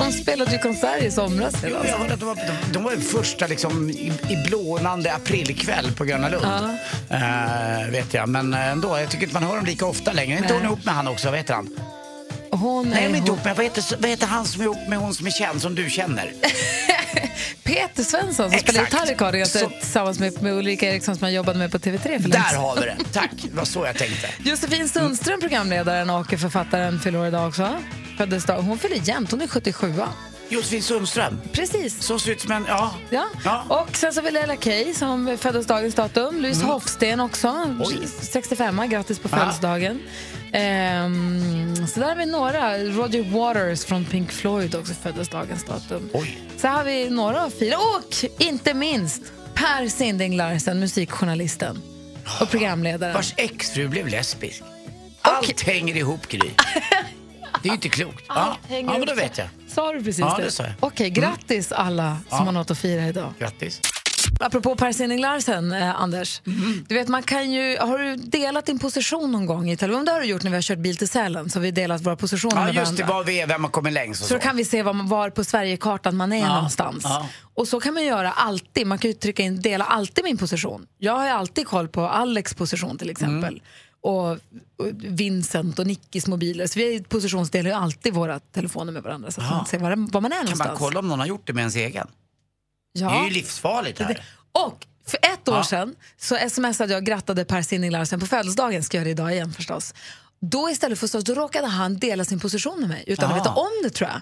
Hon spelade ju konsert i somras. Jo, jag hörde att de var, de, de var ju första liksom, i, i blånande aprilkväll på Gröna Lund. Eh, vet jag. Men ändå, jag tycker inte man hör dem lika ofta längre. Är inte hon ihop med han också? Vad heter han? Hon Nej, är hon... ihop med. Vad heter, vad heter han som är ihop med hon som är känd, som du känner? Peter Svensson som spelar Exakt. gitarr i Cardigans Så- tillsammans med, med Ulrika Eriksson som jag jobbade med på TV3 för Där har vi det. Tack, det var så jag tänkte. Josefin Sundström, programledaren och författaren, fyller år idag också. Föddes dag. Hon fyller jämnt, hon är 77. Josefin Sundström. Precis. Så ser ut som en... Ja. Ja. Ja. Och sen så har vi Leila Kay som föddes dagens datum. Louise Hofsten också, Oj. 65 grattis på födelsedagen. Ehm, så där har vi några. Roger Waters från Pink Floyd också föddes dagens datum. Oj. Så har vi några av fyra. Och inte minst Per Sinding Larsen, musikjournalisten och programledaren. Vars exfru blev lesbisk. Allt hänger ihop, Gry. Det är ju inte klokt. Ja, hänger ja men då vet jag. Sa du precis Ja, det? det. Okej, grattis alla som har något att fira idag. Grattis. Apropå Per Sinding Larsen, eh, Anders. Mm. Du vet, man kan ju, har du delat din position någon gång i telefon? Det har du gjort när vi har kört bil till Sälen. Så har vi delat våra positioner Ja, med just det. varandra. Var vi är, vem har kommit längst och Så så. då kan vi se var, var på Sverigekartan man är någonstans. ja. Och så kan man göra alltid. Man kan ju trycka in dela alltid min position. Jag har ju alltid koll på Alex position till exempel. Mm. Och, och Vincent och Nickis mobiler. Så vi positionsdelar ju alltid våra telefoner med varandra så att Ja. man ser var, var man är Kan någonstans. man kolla om någon har gjort det med ens egen? Ja. Det är ju livsfarligt här. Och för ett år Ja. sedan så smsade jag och grattade Per Sinding Larsen på födelsedagen, ska jag göra det idag igen förstås. Då istället för så, då råkade han dela sin position med mig utan att Aha. veta om det tror jag.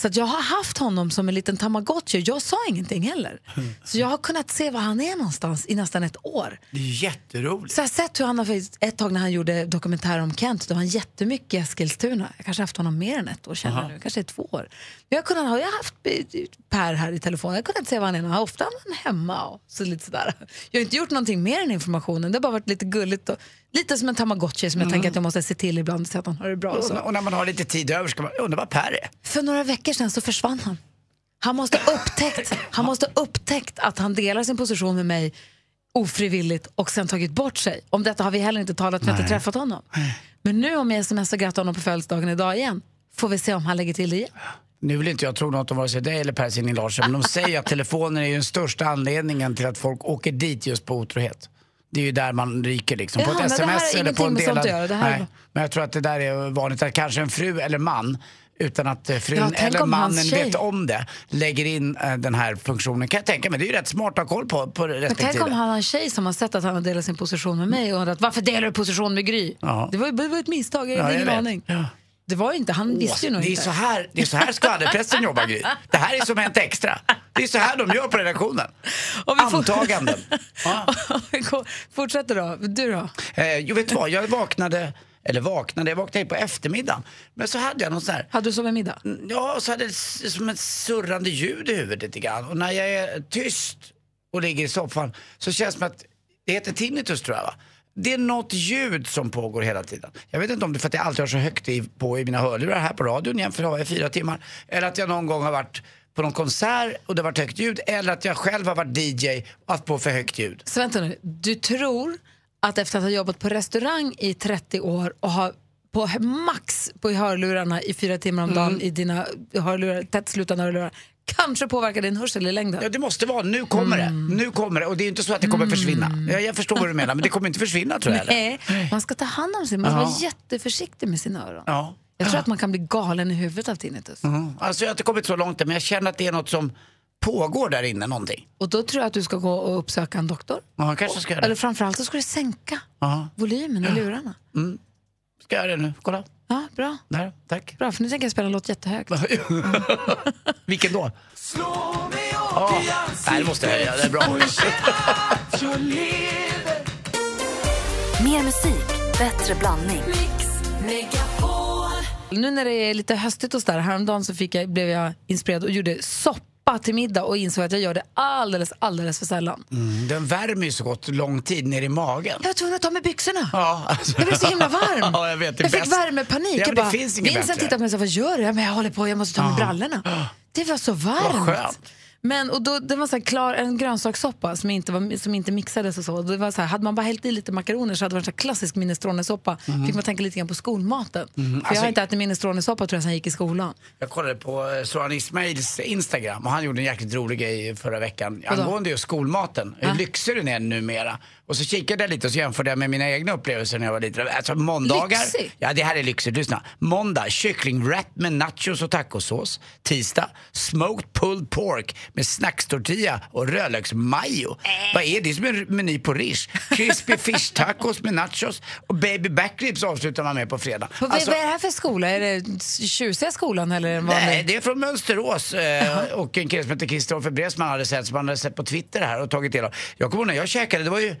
Så jag har haft honom som en liten tamagotchi. Jag sa ingenting heller. Så jag har kunnat se var han är någonstans i nästan ett år. Det är jätteroligt. Så jag har sett hur han har, ett tag när han gjorde dokumentär om Kent, då var han jättemycket i Eskilstuna. Jag kanske har haft honom mer än ett år, känner nu. kanske två år. Men jag, kunnat, har jag haft eh, Per här i telefon, jag har kunnat se var han är. Han har ofta är han hemma och så lite sådär. Jag har inte gjort någonting mer än informationen, det har bara varit lite gulligt. Och, lite som en tamagotchi som jag tänker att jag måste se till ibland så att han har det bra. Och Och, och när man har lite tid över ska man undra vad Per är. För några veckor sedan så försvann han. Han måste ha upptäckt, han måste upptäckt att han delar sin position med mig ofrivilligt och sen tagit bort sig. Om detta har vi heller inte talat, för har inte träffat honom. Men nu om jag smsar grattar honom på födelsedagen idag igen får vi se om han lägger till det igen. Nu vill inte jag tro något om vare sig dig eller Per Sinding Larsen, men de säger att telefonen är ju den största anledningen till att folk åker dit just på otrohet. Det är ju där man ryker liksom. på Jaha, ett här har sms eller på en delad... göra, Nej, men jag tror att det där är vanligt att kanske en fru eller man utan att eh, frun Ja, eller mannen vet om det lägger in eh, den här funktionen. Kan jag tänka mig. Det är ju rätt smart att ha koll på, på respektive. tänk om han har en tjej som har sett att han har delat sin position med mig och undrat varför delar du position med Gry? Ja. Det, var, det var ett misstag, jag Ja, hade jag ingen aning. Ja. Det var ju inte, han visste ju nog det, är inte. så här, det är så här skvadderpressen jobbar, Gry. Det här är som Hänt Extra. Det är så här de gör på redaktionen. Antaganden. Ja. Fortsätter då, du då? Eh, jo, vet du vad? Jag vaknade, eller vaknade, jag vaknade på eftermiddagen. Men så hade jag någon sån här, Hade du sovit middag? ja, och så hade det som ett surrande ljud i huvudet lite grann. Och när jag är tyst och ligger i soffan så känns det som att, det heter tinnitus tror jag va? Det är något ljud som pågår hela tiden. Jag vet inte om det är för att jag alltid har så högt i, på i mina hörlurar här på radion jämfört med i fyra timmar. Eller att jag någon gång har varit på någon konsert och det har varit högt ljud. Eller att jag själv har varit DJ och haft på för högt ljud. Så vänta nu, du tror att efter att ha jobbat på restaurang i 30 år och ha på max på hörlurarna i fyra timmar om dagen i dina hörlurar, tättslutande hörlurar kanske påverkar din hörsel i längden? Ja, det måste vara. Nu kommer det. Nu kommer det. Och det är inte så att det kommer försvinna. Jag, jag förstår vad du menar, men det kommer inte försvinna tror jag. eller? Nej, man ska ta hand om sig, man ska Ja. vara jätteförsiktig med sina öron. Ja. Jag tror att man kan bli galen i huvudet av tinnitus. Mm. Alltså, jag har inte kommit så långt men jag känner att det är något som pågår där inne, någonting. Och då tror jag att du ska gå och uppsöka en doktor. Ja, jag kanske ska Eller det. framförallt så ska du sänka Ja, volymen i lurarna. ska jag göra det nu? Kolla. Ja, bra. Där, tack. Bra, för nu tänker jag spela en låt jättehögt. Vilken då? Åh, nej, det måste jag höja. Det är bra. Mer musik, bättre blandning. Nu när det är lite höstigt och sådär, häromdagen så fick jag, blev jag inspirerad och gjorde soppa till middag och insåg att jag gör det alldeles, alldeles för sällan. Mm, den värmer ju så gott lång tid ner i magen. Jag var tvungen att ta med byxorna. Ja, alltså. Jag blev så himla varm. Ja, jag vet, jag fick bäst. värmepanik. Ja, jag bara, Vincent tittade på mig och sa, vad gör du? Ja, men jag håller på, jag måste ta med brallorna. Det var så varmt. Vad skönt. Men, och då, det var så här klar, en grönsakssoppa som inte, var, som inte mixades och så. Det var så här, hade man bara hällt i lite makaroner så hade det varit en klassisk minestronesoppa. Fick man tänka lite grann på skolmaten. Jag Mhm. Alltså- har inte ätit minestronesoppa tror jag sen jag gick i skolan. Jag kollade på eh, Soran Ismails Instagram och han gjorde en jäkligt rolig grej förra veckan Vadå? angående just skolmaten. Hur lyxig den är numera. Och så kikade jag lite och så jämförde jag med mina egna upplevelser när jag var liten. Alltså måndagar. Lyxig? Ja, det här är lyxigt. Lyssna. Måndag, kycklingwrap med nachos och tacosås. Tisdag, smoked pulled pork med snackstortilla och rödlöksmajo. Vad är det? Som en meny på Rish. Crispy fish tacos med nachos och baby backribs avslutar man med på fredag. Vad, Alltså- vad är det här för skola? Är det tjusiga skolan eller en vanlig? Nej, det är från Mönsterås eh, och en kille som heter Kristoffer Bresman hade sett som han hade sett på Twitter här och tagit del av. Jag kommer ihåg när jag käkade, det var ju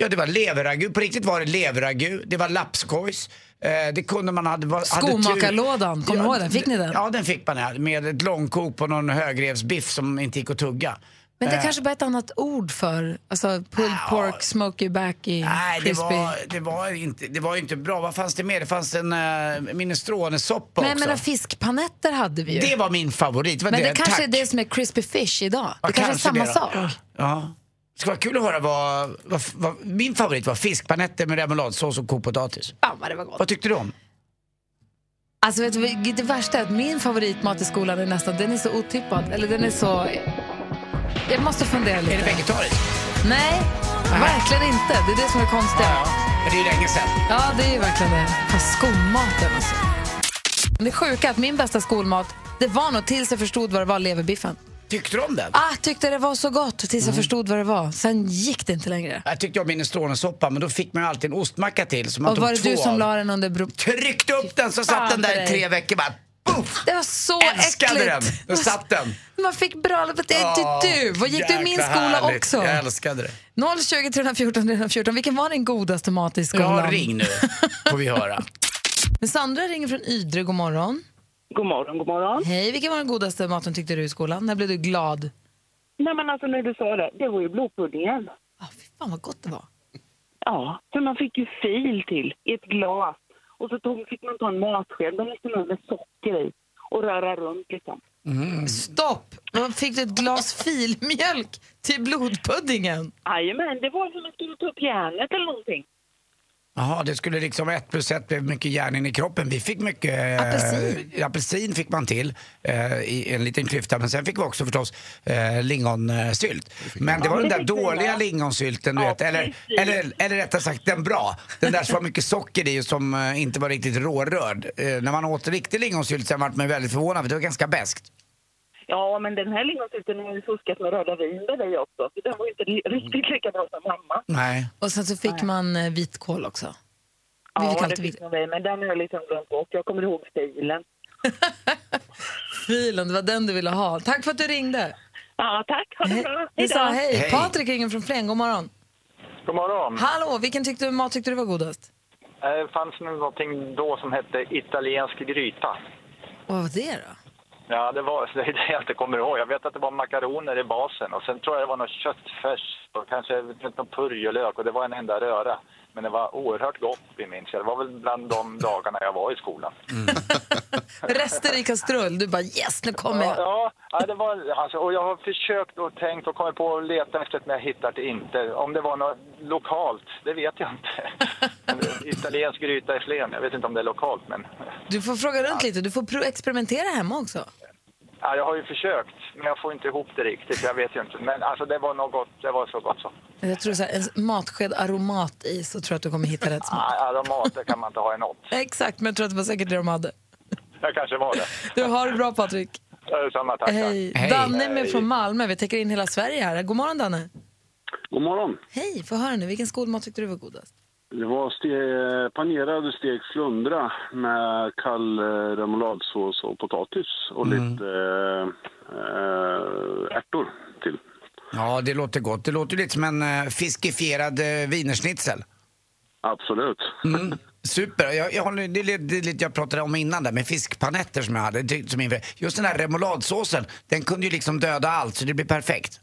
Ja, det var leverragu. På riktigt var det leverragu. Det var lapskojs. Eh, det kunde man hade, hade. Skomakarlådan, kommer du ihåg den? Fick ni den? Ja, den fick man här. Med ett långkok på någon högrevsbiff som inte gick att tugga. Men det Eh, kanske bara ett annat ord för alltså pulled pork, smoky backy, Nej, det crispy. var, det, var inte, det var inte bra. Vad fanns det mer? Det fanns en uh, minestronesoppa Men jag också. menar fiskpanetter hade vi ju. det var min favorit. var Men det det. kanske Tack. är det som är crispy fish idag. Ja, det kanske är samma det sak. Ja. Det skulle vara kul att höra vad, vad, vad min favorit var fiskpanetter med remouladsås och kokt potatis. Fan vad det var gott. Vad tyckte du om? Alltså vet du, det värsta är att min favoritmat i skolan är nästan, den är så otippad. Eller den är så... Jag måste fundera lite. Är det vegetariskt? Nej, verkligen inte. Det är det som är konstigt. Ja, men det är ju länge sedan. Ja, det är ju verkligen det. Fast skolmaten alltså. Det sjuka är att min bästa skolmat, det var nog tills jag förstod vad det var, leverbiffen. Tyckte du om den? Ah, tyckte det var så gott tills jag förstod vad det var. Sen gick det inte längre. Jag tyckte om minestronesoppa, men då fick man ju alltid en ostmacka till. Så man Och tog var det två du som av. la den under bro... Tryckte upp den så satt Fan den där i dig. tre veckor bara. Puff! Det var så Älskade äckligt. den! Då satt den. Man fick bra... Det är du! Vad gick du i min jäkla skola härligt. också? Jag älskade det. 020 314 314. Vilken var din godaste mat i skolan? Ja, ring nu, får vi höra. Men Sandra ringer från Ydre. God morgon. God morgon, god morgon. Hej, vilken var den godaste maten tyckte du i skolan? När blev du glad? Nej men alltså när du sa det, det var ju blodpuddingen. Ah, fy fan vad gott det var. Ja, för man fick ju fil till i ett glas. Och så tog, fick man ta en matsked, den nästan med socker i och röra runt liksom. Stopp! Vad Fick du ett glas filmjölk till blodpuddingen? Jajamän, det var som att man skulle ta upp järnet eller någonting. Jaha, det skulle liksom ett plus ett blev mycket järn i kroppen. Vi fick mycket... eh, Apelsin. apelsin fick man till eh, i en liten klyfta. Men sen fick vi också förstås eh, lingonsylt. Men det var Ja, den det där dåliga med. lingonsylten, du Ja, vet. Eller, precis. eller, eller rättare sagt den bra. Den där som var mycket socker i och som eh, inte var riktigt rårörd. Eh, när man åt riktig lingonsylt sen vart man väldigt förvånad för det var ganska beskt. Ja, men den här lingonsylten har ju fuskat med röda vinbär i också. Så den var ju inte li- riktigt lika bra som mamma. Nej. Och sen så fick man eh, vitkål också. Vi Ja, fick det fick man med, men den har jag liksom glömt bort. Jag kommer ihåg stilen. Filen, det var den du ville ha. Tack för att du ringde. Ja, tack. Ha det bra. Vi sa hej. Hej. Patrik ringer från Flen. God morgon. God morgon. Hallå, vilken tyckte du, mat tyckte du var godast? Eh, Det fanns nu någonting då som hette italiensk gryta. Vad var det då? Ja, det var det är det jag inte kommer ihåg. Jag vet att det var makaroner i basen och sen tror jag det var något köttfärs och kanske någon purjolök och det var en enda röra. Men det var oerhört gott, minns jag. Det var väl bland de dagarna jag var i skolan. Rester i kastrull. Du bara yes, nu kommer Ja, jag. ja, ja, det var, alltså, och jag har försökt och tänkt och kommit på att leta efter det, men jag hittar det inte. Om det var något lokalt, det vet jag inte. Italiensk gryta i Flen, jag vet inte om det är lokalt, men Du får fråga runt lite. Du får experimentera hemma också. Ja, jag har ju försökt, men jag får inte ihop det riktigt. Jag vet ju inte. Men alltså, det var nog gott. Det var så gott så. Jag tror så här, en matsked aromat i så tror jag att du kommer hitta rätt smak. Ah, aromat, det kan man inte ha i något. Exakt, men jag tror att det var säkert det de hade. Det kanske var det. Du har det bra Patrik. Samma tack. tack. Hej. Hej. Danne är med från Malmö. Vi täcker in hela Sverige här. God morgon Danne. God morgon. Hej, få höra nu. Vilken skolmat tyckte du var godast? Det var ste panerad och stekt flundra med kall eh, remouladsås och potatis och mm. lite eh, eh, ärtor till. Ja, det låter gott. Det låter lite som en eh, fiskifierad wienerschnitzel. Absolut. Mm. Super. Jag, jag, det, är lite jag pratade om innan där med fiskpanetter som jag hade. Som. Just den här remouladsåsen, den kunde ju liksom döda allt så det blir perfekt.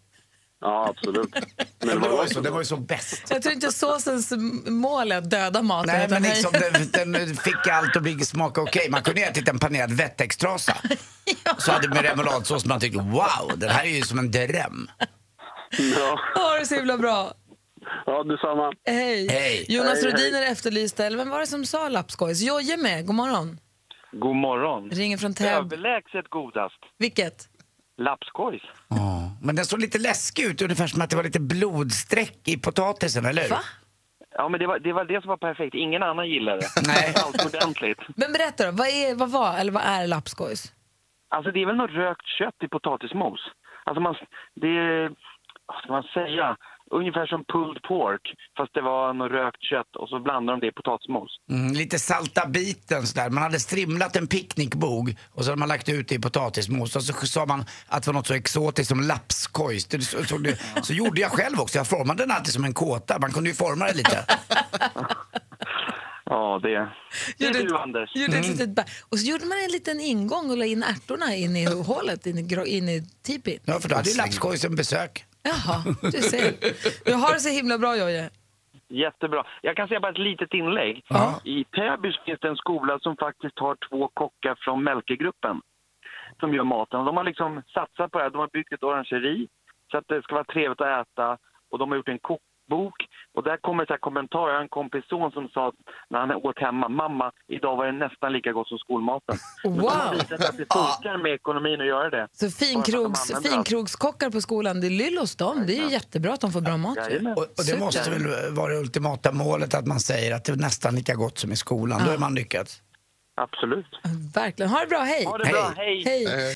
Ja, absolut. Men det var ju så, också det var ju så bäst. Jag tror inte såsens mål är att döda maten. Nej, utan men liksom, den, den fick allt att bli smaka okej. Man kunde ju ätit en panerad wettextrasa. Så hade med remouladsås man tyckte wow, den här är ju som en dröm. Ja, Ha det så himla bra. ja detsamma. Hej. Hej. Jonas Hej, Rhodiner efterlyste, eller vem var det som sa lapskojs? Jojje med, god morgon. God morgon. Ringer från Täby. Överlägset godast. Vilket? Lapskojs. Ja, Men den såg lite läskig ut, ungefär som att det var lite blodstreck i potatisen, eller hur? Va? Ja, men det var, det var det som var perfekt. Ingen annan gillade det. Nej. Allt ordentligt. Men berätta då, vad, är, vad var eller vad är lapskojs? Alltså det är väl något rökt kött i potatismos. Alltså man, det vad ska man säga, ungefär som pulled pork. Fast det var något rökt kött och så blandar de det i potatismos. Mm, lite salta biten sådär. Man hade strimlat en picknickbog och så hade man lagt ut det i potatismos och så sa man att det var något så exotiskt som lapskojs. Så, så, det, så gjorde jag själv också. Jag formade den alltid som en kåta. Man kunde ju forma det lite. Ja, det, det är du Anders. Gjorde ett litet bä- och så gjorde man en liten ingång och la in ärtorna in i hålet, in i, in i tipin. Ja, för då hade ju lapskojs en besök. Jaha, du ser. Du har det så himla bra Jojje. Jättebra. Jag kan säga bara ett litet inlägg. Ja. I Täby finns det en skola som faktiskt har två kockar från Melkegruppen som gör maten. De har liksom satsat på det här. De har byggt ett orangeri så att det ska vara trevligt att äta. Och de har gjort en kokbok. Och där kommer så här kommentarer. Jag har en kompis son som sa att när han åt hemma, mamma, idag var det nästan lika gott som skolmaten. Wow! visat att det funkar med ekonomin att göra det. Så finkrogs, de finkrogskockar på skolan, det är lyll hos dem. Det är ju jättebra att de får bra mat. Och, och det Super. måste väl vara det ultimata målet att man säger att det är nästan lika gott som i skolan. Då är man lyckats. Absolut. Verkligen. Ha det bra, hej! Ha det bra, hej! Hej!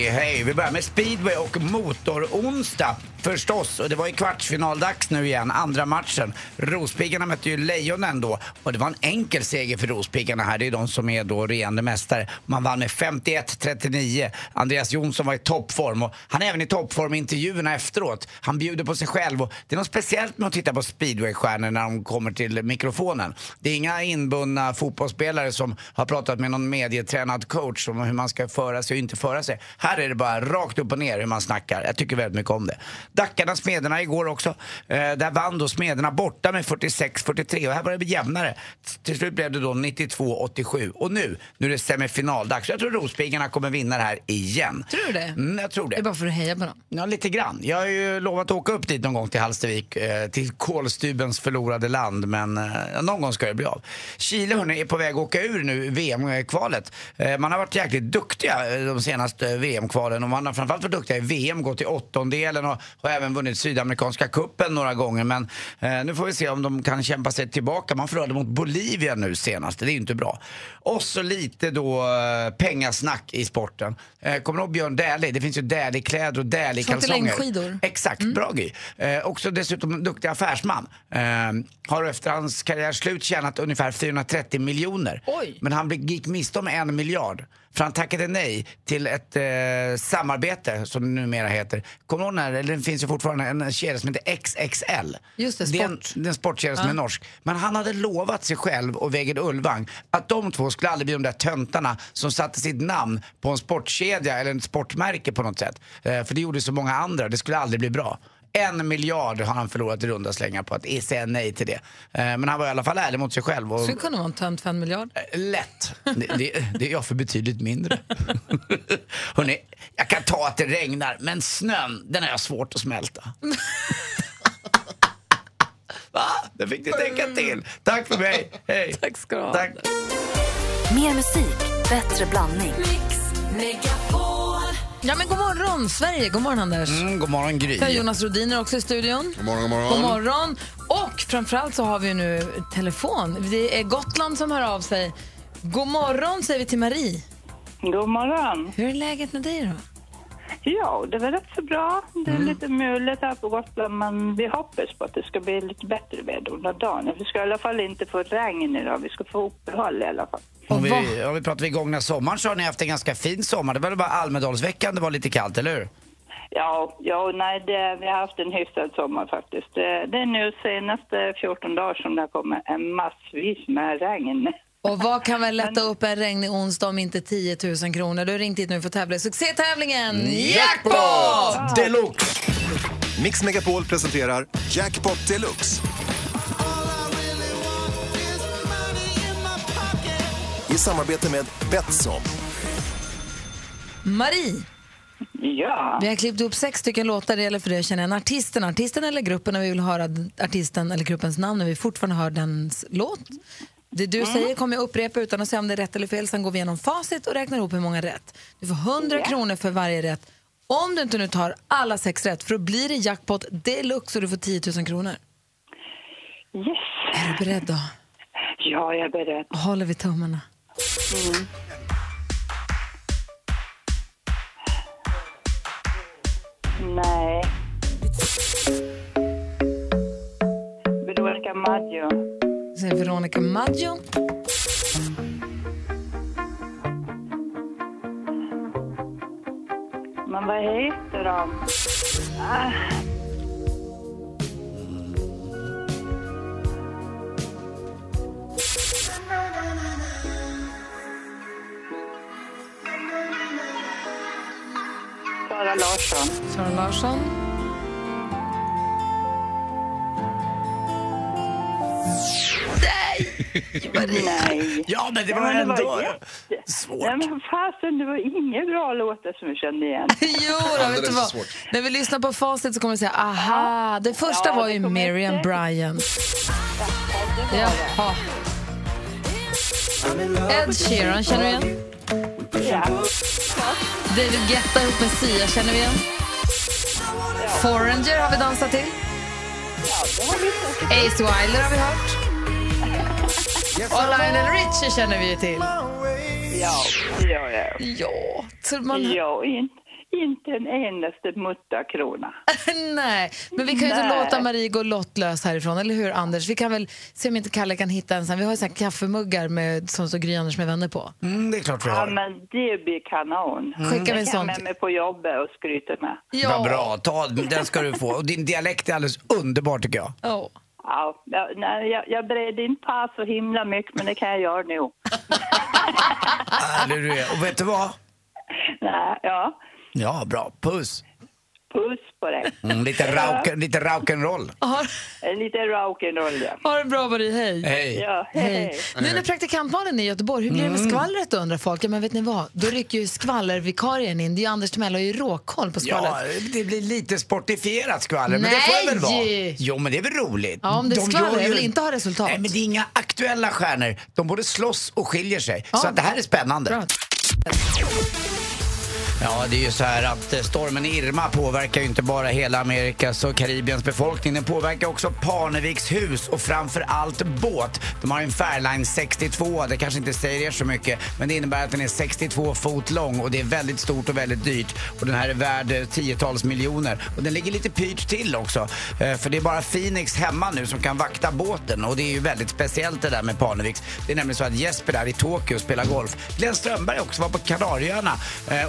hej. Vi börjar med speedway och motoronsdag förstås. Och det var ju kvartsfinaldags nu igen, andra matchen. Rospiggarna mötte ju Lejonen då och det var en enkel seger för Rospiggarna här. Det är de som är då regerande mästare. Man vann med 51-39. Andreas Jonsson var i toppform och han är även i toppform i intervjuerna efteråt. Han bjuder på sig själv och det är något speciellt med att titta på speedwaystjärnor när de kommer till mikrofonen. Det är inga inbundna fotbollsspelare som har pratat med någon medietränad coach om hur man ska föra sig och inte föra sig. Här är det bara rakt upp och ner hur man snackar. Jag tycker väldigt mycket om det. Dackarna, Smederna igår också. Eh, där vann då Smederna borta med 46-43 och här var det jämnare. Till slut blev det då 92-87 och nu, nu är det semifinaldags. Jag tror Rospiggarna kommer vinna det här igen. Tror du det? Mm, jag tror Det är det. bara för att heja på dem. Ja, lite grann. Jag har ju lovat att åka upp dit någon gång till Hallstavik, eh, till kolstubens förlorade land, men eh, någon gång ska det bli av. Chile hörni, är på väg att åka ur nu VM-kvalet. Eh, man har varit jäkligt duktiga eh, de senaste VM-kvalen och man har framförallt varit duktiga i VM, gått till åttondelen och har även vunnit Sydamerikanska kuppen några gånger. Men eh, nu får vi se om de kan kämpa sig tillbaka. Man förlorade mot Bolivia nu senast, det är ju inte bra. Och så lite då eh, pengasnack i sporten. Eh, kommer du ihåg Björn Dählie? Det finns ju Dählie-kläder och Dählie-kalsonger. Exakt, bra grej. Eh, också dessutom en duktig affärsman. Har efter hans karriärs slut tjänat ungefär 430 miljoner. Men han gick miste om en miljard. För han tackade nej till ett eh, samarbete, som det numera heter. Kommer du ihåg den eller det finns ju fortfarande en kedja som heter XXL. Just det, Det är en, sport. det är en sportkedja som är norsk. Men han hade lovat sig själv och Vegard Ulvang att de två skulle aldrig bli de där töntarna som satte sitt namn på en sportkedja eller ett sportmärke på något sätt. Eh, för det gjorde så många andra, det skulle aldrig bli bra. En miljard har han förlorat i runda slängar på att säga nej till det. Eh, men han var i alla fall ärlig mot sig själv. Och, Skulle kunna vara en tönt för en miljard. Eh, Lätt. Det, det, det är jag för betydligt mindre. Hörrni, jag kan ta att det regnar, men snön, den har jag svårt att smälta. Va? Det fick ni tänka till. Tack för mig. Hej. Tack ska du ha. Tack. Mer musik, bättre blandning. Ja, men god morgon, Sverige. God morgon, Anders. Mm, god morgon Gry. Har Jonas Rodiner också i studion. God morgon, god morgon. God morgon. Och framförallt så har vi nu telefon. Det är Gotland som hör av sig. God morgon säger vi till Marie. God morgon. Hur är läget med dig då? Ja, det var rätt så bra. Det är Mm. lite mulet här på Gotland, men vi hoppas på att det ska bli lite bättre väder under dagen. Vi ska i alla fall inte få regn idag, vi ska få uppehåll i alla fall. Om vi, om vi pratar vid gångna sommaren så har ni haft en ganska fin sommar. Det var väl bara Almedalsveckan det var lite kallt, eller hur? Ja, ja nej, det, vi har haft en hyfsad sommar faktiskt. Det, det är nu senaste 14 dagar som det har kommit en massvis med regn. Och vad kan väl lätta upp en regnig onsdag om inte 10 000 kronor? Du har ringt hit nu för att tävla i succétävlingen Jackpot deluxe! Mix Megapol presenterar Jackpot deluxe. Samarbete med Betsson. Marie, Ja. vi har klippt ihop sex stycken låtar. Det gäller för dig att känna igen artisten, artisten eller gruppen när vi vill höra artisten eller gruppens namn när vi fortfarande hör dens låt. Det du säger kommer jag upprepa utan att säga om det är rätt eller fel. Sen går vi igenom facit och räknar ihop hur många rätt. Du får 100 Ja. kronor för varje rätt. Om du inte nu tar alla sex rätt, för då blir det jackpot deluxe och du får 10 000 kronor. Yes. Är du beredd då? Ja, jag är beredd. Håller vi tummarna. Mm. Nej. Veronica Maggio. Säger Veronica Maggio. Men vad heter de? Ah. Sara Larsson. Sara Larsson. Nej. Ja, men det var men det ändå jätte- svårt. Nej, men fasen, det var inga bra låtar som jag kände igen. Jo, då, vet du vad? När vi lyssnar på facit så kommer vi säga aha. Det första Ja, var ju Miriam säkert. Bryant. Jaha. Ed Sheeran känner vi igen. Ja. David Guetta ihop med Sia känner vi igen. Foreigner har vi dansat till. Ace Wilder har vi hört. Och Lionel Richie känner vi ju till. Ja, ja, ja. Ja, man... Ja, in, inte en endaste muttakrona. Nej, men vi kan ju inte Nej. låta Marie gå lottlös härifrån, eller hur Anders? Vi kan väl se om inte Kalle kan hitta en sån. Vi har ju såna här kaffemuggar med, som står Gry Anders med vänner på. Mm, det är klart vi Ja, har. men det blir kanon. Skicka Det med en kan sån med mig på jobbet och skryta med. Vad bra, ta, den ska du få. Och din dialekt är alldeles underbar tycker jag. Oh. Ja, ja, nej, jag, jag bred inte på så himla mycket, men det kan jag göra nu. Härlig du är. Och vet du vad? Nej, ja, Ja, bra. Puss. puss på dig. Mm, lite, rock, lite rock'n'roll. Lite rock'n'roll, ja. Ha det bra Marie, hej. Hej. Ja, hej, hej. Nu när praktikantmalen är i Göteborg, hur blir det med Mm. skvallret då undrar folk? Ja men vet ni vad, då rycker ju skvallervikarien in. Det är ju Anders Timell har ju råkoll på skvallret. Ja, det blir lite sportifierat skvaller, men det får det väl vara. Nej! Jo, men det är väl roligt. Ja, om det är De skvaller, gör jag vill inte ha resultat. Nej, men det är inga aktuella stjärnor. De både slåss och skiljer sig. Så att det här är spännande. Ja, det är ju så här att eh, stormen Irma påverkar ju inte bara hela Amerikas och Karibiens befolkning. Den påverkar också Parneviks hus och framför allt båt. De har en Fairline 62. Det kanske inte säger er så mycket, men det innebär att den är 62 fot lång och det är väldigt stort och väldigt dyrt. Och den här är värd eh, tiotals miljoner. Och den ligger lite pyrt till också. Eh, för det är bara Phoenix hemma nu som kan vakta båten och det är ju väldigt speciellt det där med Parneviks. Det är nämligen så att Jesper där i Tokyo spelar golf. Glenn Strömberg också var på Kanarieöarna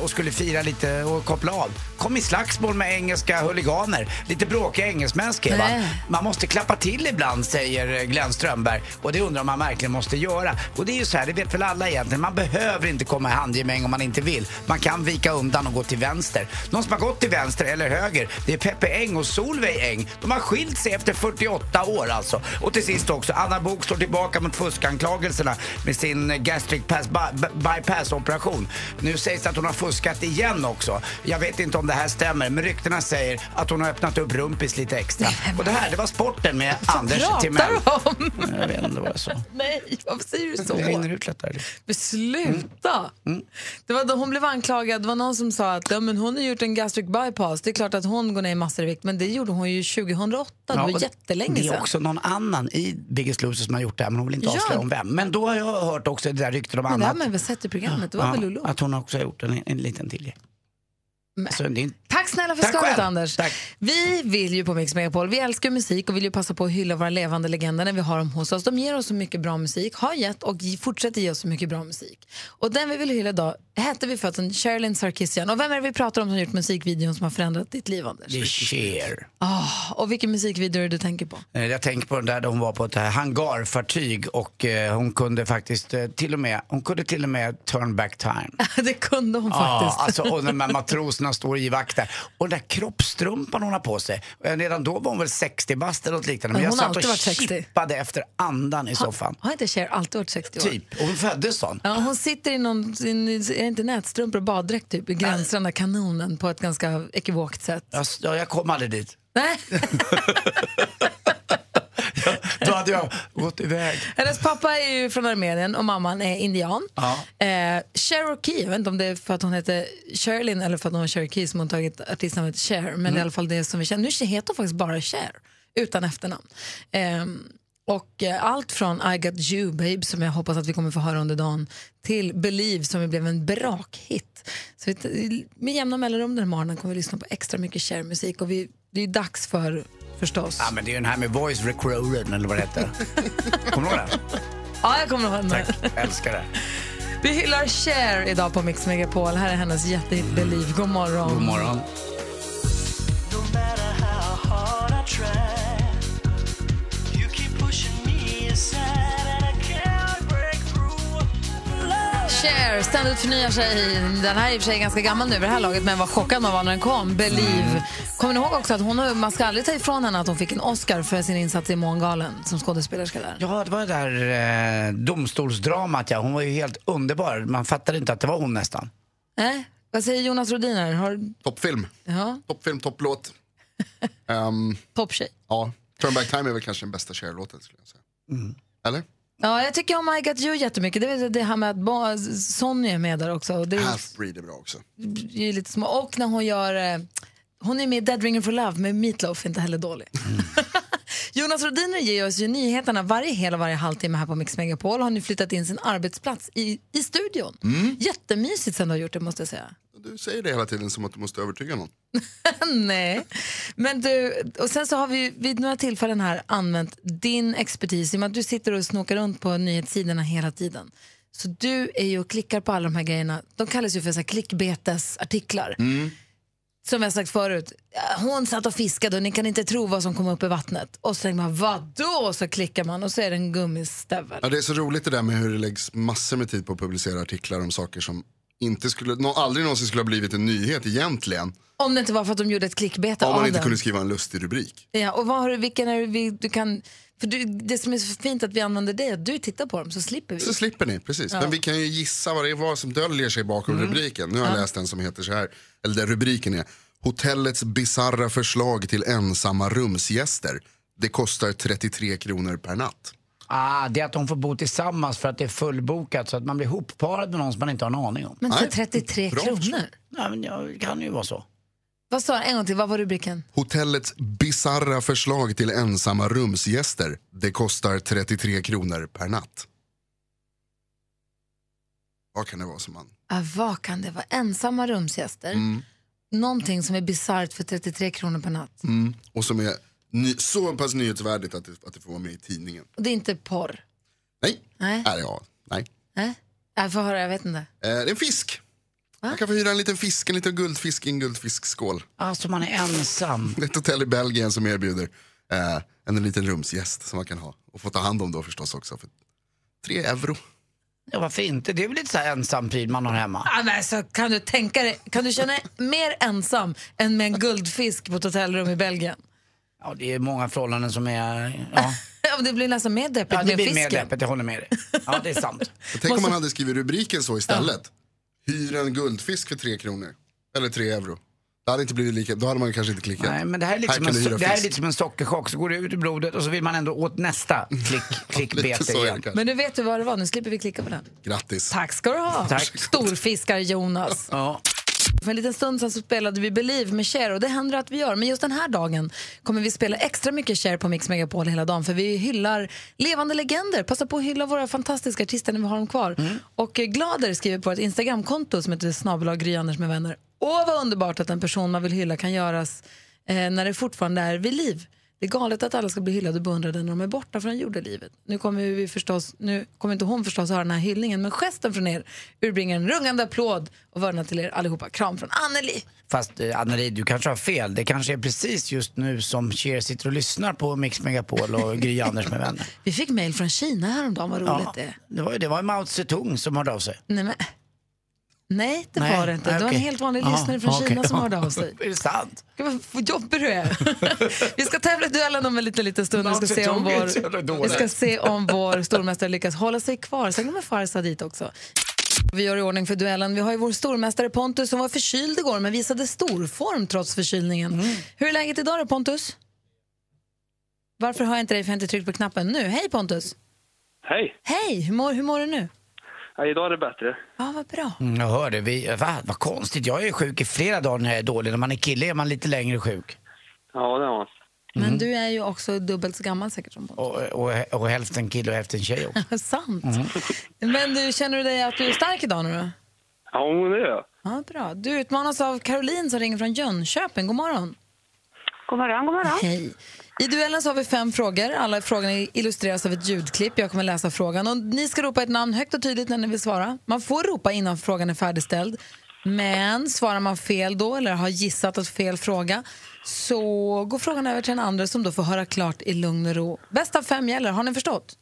och skulle fira lite och koppla av. Kom i slagsmål med engelska huliganer. Lite bråkiga engelsmän skrev han. Man måste klappa till ibland säger eh, Glenn Strömberg och det undrar man verkligen måste göra. Och det är ju så här, det vet väl alla egentligen. Man behöver inte komma i handgemäng om man inte vill. Man kan vika undan och gå till vänster. Någon som har gått till vänster eller höger, det är Peppe Eng och Solveig Eng. De har skilt sig efter 48 år alltså. Och till sist också, Anna Bok slår tillbaka mot fuskanklagelserna med sin gastric pass, by, bypass operation. Nu sägs det att hon har fuskat igen också. Jag vet inte om det här stämmer, men ryktena säger att hon har öppnat upp rumpis lite extra. Och det här, det var sporten med Anders pratar Timell. du om? Jag vet inte vad jag sa. Nej, varför säger du så? Det rinner ut lättare. Men sluta! Mm. Det var då hon blev anklagad, det var någon som sa att ja, men hon har gjort en gastric bypass. Det är klart att hon går ner i massor i vikt, men det gjorde hon ju 2008, det var jättelänge Det är sedan. också någon annan i Biggest Loser som har gjort det här, men hon vill inte Ja. avslöja om vem. Men då har jag hört också det där ryktet om Men det har man väl sett i programmet, det var väl Lolo? att hon också har gjort en, en liten till. Så det är inte... Tack snälla för Tack själv. Anders. Vi vill ju på Mix Megapol, vi älskar musik och vill ju passa på att hylla våra levande legender när vi har dem hos oss. De ger oss så mycket bra musik, har gett och fortsätter ge oss så mycket bra musik. Och den vi vill hylla idag hette vi födseln Sherilyn Sarkisian. Och vem är det vi pratar om som har gjort musikvideon som har förändrat ditt liv, Anders? Det är Cher. Ah, och vilken musikvideo är det du tänker på? Eh, Jag tänker på den där, där hon var på ett här hangarfartyg och eh, hon kunde faktiskt eh, till och med, hon kunde till och med turn back time. det kunde hon Ja, faktiskt. alltså, och de här matroserna står i vakt där. Och den där kroppstrumpan hon har på sig. Eh, Redan då var hon väl 60 bast eller något liknande. Men Men jag satt och varit 60. kippade efter andan i soffan. Har inte Cher alltid varit 60 år? Typ. Och hon föddes sån. Ja, hon sitter i någon, är inte nätstrumpor och baddräkt typ, i gränsrande kanonen på ett ganska ekivokt sätt. Jag, ja, jag kom aldrig dit. Nej. Då hade jag gått iväg. Hennes pappa är ju från Armenien och mamman är indian. Ja. Eh, Cherokee, jag vet inte om det är för att hon heter Sherilyn eller för att hon var Cherokee som hon tagit artistnamnet Cher, men Mm. i alla fall det som vi känner. Nu heter hon faktiskt bara Cher, utan efternamn. Ehm, och eh, allt från I got you babe, som jag hoppas att vi kommer få höra under dagen, till Believe som blev en brakhit. Så vi, med jämna mellanrum den här morgonen kommer vi lyssna på extra mycket Cher-musik och vi, det är dags för, förstås. Ja, men det är ju den här med voice recorded eller vad det heter. Kommer du ihåg den? Ja, jag kommer ihåg den. Tack, älskar det. Vi hyllar Cher idag på Mix Megapol. Här är hennes jättehit Believe. God morgon. God morgon. Cher ständigt förnyar sig. Den här är i och för sig ganska gammal nu vid det här laget, men vad chockad man var när den kom. Believe. Kommer ni ihåg också att hon, man ska aldrig ta ifrån henne att hon fick en Oscar för sin insats i Mångalen som skådespelerska där? Ja, det var det där eh, domstolsdramat. Ja. Hon var ju helt underbar. Man fattade inte att det var hon nästan. Nej? Vad säger Jonas Rodiner? Har... Toppfilm. Ja, Toppfilm, topplåt. um, topptjej. ja, Turn Back Time är väl kanske den bästa Cher-låten skulle jag säga. Eller? Ja, jag tycker om I got you jättemycket. Det är det här med att ba- Sonny är med där också. Och Det är Half-Breed är bra också. ju lite små. Och när hon gör... eh, Hon är med i Dead Ringer for Love med Meatloaf, inte heller dålig. Jonas Rodiner ger oss ju nyheterna varje hel och varje halvtimme här på Mix Megapol och har nu flyttat in sin arbetsplats i, i studion. Jättemysigt sen du har gjort det måste jag säga. Du säger det hela tiden som att du måste övertyga någon. Nej. Men du, och sen så har vi vid några tillfällen här använt din expertis i och med att du sitter och snokar runt på nyhetssidorna hela tiden. Så du är ju och klickar på alla de här grejerna. De kallas ju för så här klickbetesartiklar. Som har sagt förut, hon satt och fiskade och ni kan inte tro vad som kom upp i vattnet. Och så tänker man, vadå? Så klickar man och så är det en gummistövel. Ja, det är så roligt det där med hur det läggs massor med tid på att publicera artiklar om saker som inte skulle, nå, aldrig någonsin skulle ha blivit en nyhet egentligen. Om det inte var för att de gjorde ett klickbete Om man av inte den. kunde skriva en lustig rubrik. Ja, och vad har du, vilken är vi, du kan... För du, det som är så fint att vi använder dig, att du tittar på dem så slipper vi. Så slipper ni, precis. Ja. Men vi kan ju gissa vad det är vad som döljer sig bakom Mm. rubriken. Nu har jag Ja. läst en som heter så här, eller där rubriken är Hotellets bizarra förslag till ensamma rumsgäster. Det kostar 33 kronor per natt. Ah, det är att de får bo tillsammans för att det är fullbokat så att man blir hopparad med någon som man inte har en aning om. Men för 33 kronor? Nej, men ja, det kan ju vara så. Vad sa? En gång till, vad var rubriken? Hotellets bizarra förslag till ensamma rumsgäster. Det kostar 33 kronor per natt. Vad kan det vara som man... Ah, vad kan det vara? Ensamma rumsgäster? Mm. Någonting som är bisarrt för 33 kronor per natt. Mm. Och som är ny, så pass nyhetsvärdigt att det, att det får vara med i tidningen. Och det är inte porr? Nej. Nej. Nej, ja, nej. Nej? Jag får höra, jag vet inte. Eh, det är en fisk. Man kan få hyra en liten fisk, en liten guldfisk i en guldfiskskål. Alltså man är ensam. Det är ett hotell i Belgien som erbjuder eh, en liten rumsgäst som man kan ha. Och få ta hand om då förstås också. För tre euro. Ja, varför inte? Det är väl lite så här ensampryl man har hemma. Ah, men så kan du tänka dig, kan du känna dig mer ensam än med en guldfisk på ett hotellrum i Belgien? Ja, det är många förhållanden som är... Ja, Ja, det blir nästan mer deppigt ja det med blir mer deppigt, jag håller med dig. Ja, det är sant. Tänk om man hade skrivit rubriken så istället. Hyr en guldfisk för tre kronor. Eller tre euro. Det hade inte blivit lika, då hade man kanske inte klickat. Nej, men det här är lite, som, kan du en, hyra det här är lite som en sockerchock. Så går det ut i blodet och så vill man ändå åt nästa klick, klickbete igen. kanske. Men nu vet du vad det var, nu slipper vi klicka på den. Grattis. Tack ska du ha. Tack. Storfiskar Jonas. Ja. För en liten stund så spelade vi Believe med Cher och det händer att vi gör. Men just den här dagen kommer vi spela extra mycket Cher på Mix Megapol hela dagen för vi hyllar levande legender. Passa på att hylla våra fantastiska artister när vi har dem kvar. Och eh, Glader skriver på ett Instagramkonto som heter Anders med vänner. Åh, vad underbart att en person man vill hylla kan göras eh, när det fortfarande är vid liv. Det är galet att alla ska bli hyllade och beundrade när de är borta från jordelivet. Nu kommer, vi förstås, nu kommer inte hon förstås höra den här hyllningen, men gesten från er urbringar en rungande applåd och vördnad till er allihopa. Kram från Anneli. Fast eh, Anneli, du kanske har fel. Det kanske är precis just nu som Cher sitter och lyssnar på Mix Megapol och Gry Anders med vänner. Vi fick mejl från Kina häromdagen, vad roligt Ja, det är. det var, det var Mao Zedong som hörde av sig. Nej, men, nej det Nej, var det inte. nej, det var en helt vanlig lyssnare från okej. Kina som hörde av sig. är det sant? Gud, vad- jobbig du är. vi ska tävla i duellen om en liten, liten stund. Vi ska, se om vår, vi ska se om vår stormästare lyckas hålla sig kvar. Sen kommer Farsa dit också. Vi gör i ordning för duellen. Vi har ju vår stormästare Pontus som var förkyld igår men visade storform trots förkylningen. Mm. Hur är läget idag då Pontus? Varför hör jag inte dig för jag har inte tryckt på knappen nu? Hej Pontus! Hej! Hej! Hur mår, hur mår du nu? Ja, idag är det bättre. Ja, vad bra. Mm, jag hörde, vi, va, vad konstigt. Jag är sjuk i flera dagar när jag är dålig. När man är kille är man lite längre sjuk. Ja, det var Men du är ju också dubbelt så gammal säkert som Pontus. Och, och, och hälften kille och hälften tjej också. Sant. Mm. Men du, känner du dig att du är stark idag nu då? Ja, det är jag. Ja, bra. Du utmanas av Caroline som ringer från Jönköping. God morgon. God morgon, god morgon. Hej. I duellen så har vi fem frågor. Alla frågorna illustreras av ett ljudklipp. Jag kommer läsa frågan. Och ni ska ropa ett namn högt och tydligt när ni vill svara. Man får ropa innan frågan är färdigställd. Men svarar man fel då eller har gissat att fel fråga så går frågan över till den andra som då får höra klart i lugn och ro. Bäst av fem gäller. Har ni förstått?